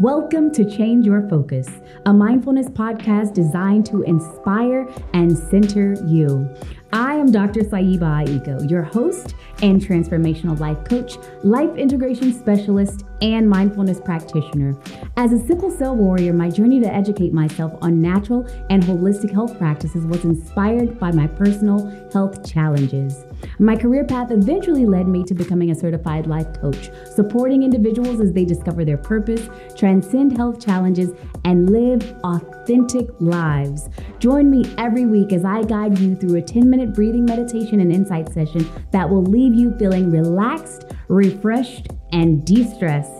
Welcome to Change Your Focus, a mindfulness podcast designed to inspire and center you. I am Dr. Sayiba Aiko, your host and transformational life coach, life integration specialist, and mindfulness practitioner. As a sickle cell warrior, my journey to educate myself on natural and holistic health practices was inspired by my personal health challenges. My career path eventually led me to becoming a certified life coach, supporting individuals as they discover their purpose, transcend health challenges, and live authentic lives. Join me every week as I guide you through a 10 minute breathing meditation and insight session that will leave you feeling relaxed, refreshed, and de stressed.